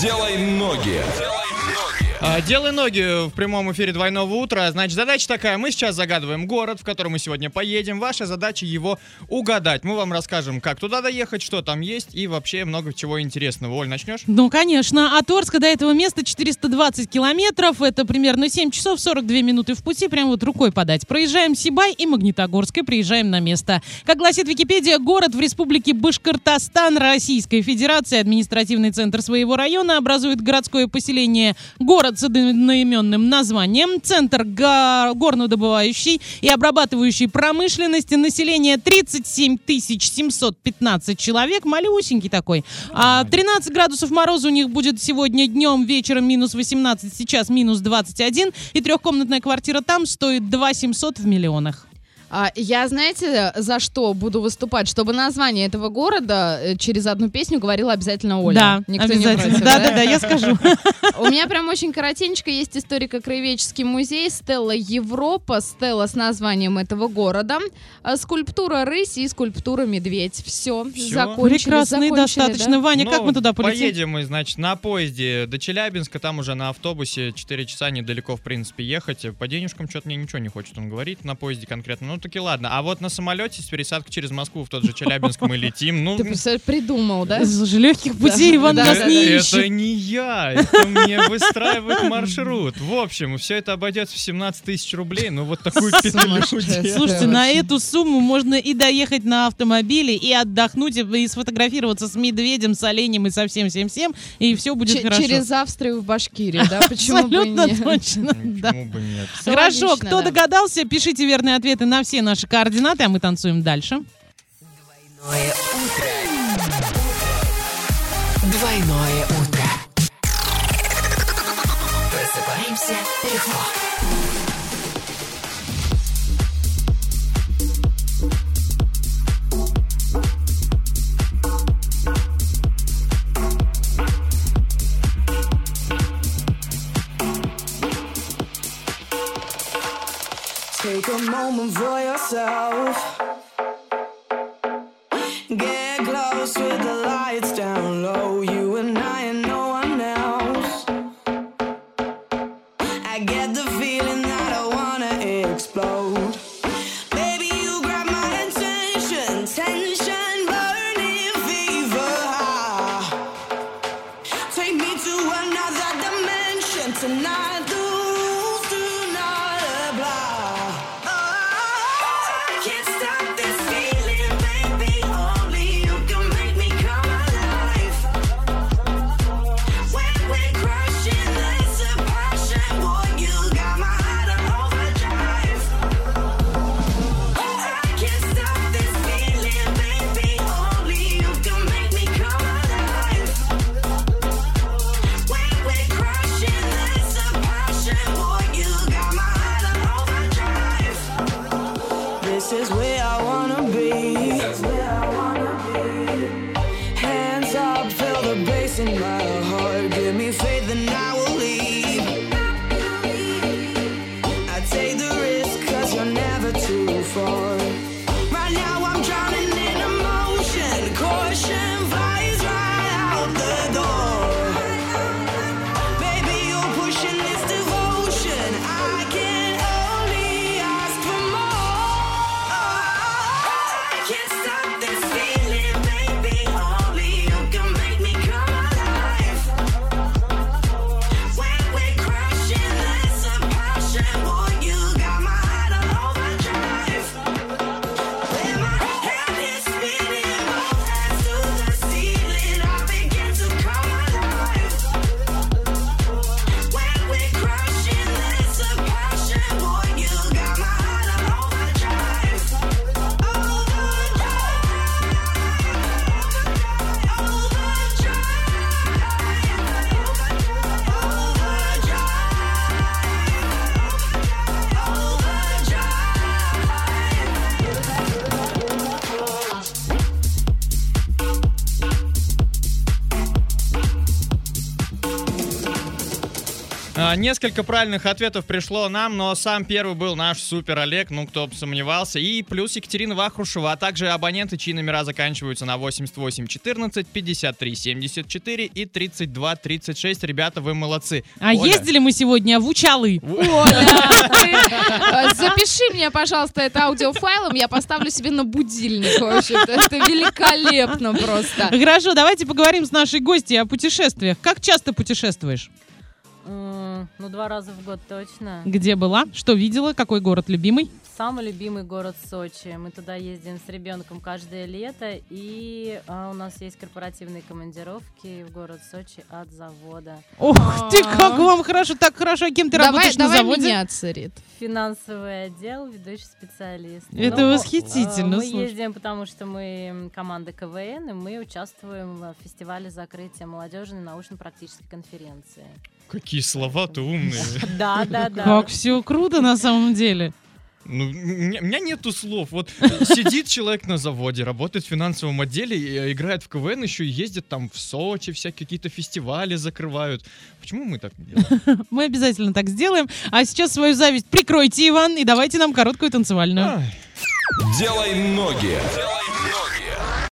Делай ноги. А, Делай ноги в прямом эфире двойного утра. Значит, задача такая. Мы сейчас загадываем город, в который мы сегодня поедем. Ваша задача его угадать. Мы вам расскажем, как туда доехать, что там есть и вообще много чего интересного. Оль, начнешь? Ну, конечно. От Орска до этого места 420 километров. Это примерно 7 часов 42 минуты в пути. Прям вот рукой подать. Проезжаем Сибай и Магнитогорск и приезжаем на место. Как гласит Википедия, город в республике Башкортостан Российской Федерации, административный центр своего района, образует городское поселение город с одноименным названием, центр го- горнодобывающей и обрабатывающей промышленности, население 37 715 человек, малюсенький такой. А 13 градусов мороза у них будет сегодня днем, вечером минус 18, сейчас минус 21, и трехкомнатная квартира там стоит 2 700 в миллионах. А, я, знаете, за что буду выступать? Чтобы название этого города э, через одну песню говорила обязательно Оля. да, Никто не обязательно. против, да, да, да, я скажу. У меня прям очень коротенько есть историко-краеведческий музей Стелла Европа, стелла с названием этого города, а, скульптура рысь и скульптура медведь. Все, Всё? закончили. Прекрасно и закончили, достаточно. да? Ваня, как Ну, мы туда полетим? Поедем мы, значит, на поезде до Челябинска, там уже на автобусе 4 часа недалеко, в принципе, ехать. По денежкам что-то мне ничего не хочет он говорить, на поезде конкретно. Ну, таки ладно. А вот на самолете с пересадкой через Москву в тот же Челябинск мы летим. Ну, Ты представляешь, придумал, да? Слушай, легких путей Да, Иван да, нас да, не да. ищет. Это не я, это мне выстраивают маршрут. В общем, все это обойдется в 17 тысяч рублей, ну вот такую петлю. Слушайте, на эту сумму можно и доехать на автомобиле, и отдохнуть, и, сфотографироваться с медведем, с оленем и со всем-всем-всем, и все будет Ч- хорошо. Через Австрию в Башкирии, да? Почему бы и Абсолютно нет? точно, да. Почему бы нет? Хорошо, логично, кто да. догадался, пишите верные ответы на все наши координаты, а мы танцуем дальше. Двойное утро. Двойное утро. Просыпаемся легко. Take a moment for yourself. Get close with the lights down low. Bass in my heart. Give me faith Несколько правильных ответов пришло нам, но сам первый был наш супер Олег, ну кто бы сомневался. И плюс Екатерина Вахрушева, а также абоненты, чьи номера заканчиваются на 88 14, 53 74 и 32 36. Ребята, вы молодцы. А Оля, ездили мы сегодня в Учалы. Оля, э, запиши мне, пожалуйста, это аудиофайлом, я поставлю себе на будильник. вообще. Это, это великолепно просто. Хорошо, давайте поговорим с нашей гостьей о путешествиях. Как часто путешествуешь? Ну, два раза в год точно. Где была? Что видела? Какой город любимый? Самый любимый город Сочи. Мы туда ездим с ребенком каждое лето, и а, у нас есть корпоративные командировки в город Сочи от завода. Ох ты, как вам хорошо, так хорошо. А кем ты Давай, работаешь на давай заводе? меняться, Рит. Финансовый отдел, ведущий специалист. Это Ну, восхитительно, Мы слушай. ездим, потому что мы команда КВН, и мы участвуем в фестивале закрытия молодежной научно-практической конференции. Какие слова ты умные. Да, да, да. Как все круто на самом деле. Ну, у меня нету слов. Вот сидит человек на заводе, работает в финансовом отделе, и, э, играет в КВН, еще и ездит там в Сочи, всякие какие-то фестивали закрывают. Почему мы так не делаем? Мы обязательно так сделаем. А сейчас свою зависть прикройте, Иван, и давайте нам короткую танцевальную. Ай. Делай ноги.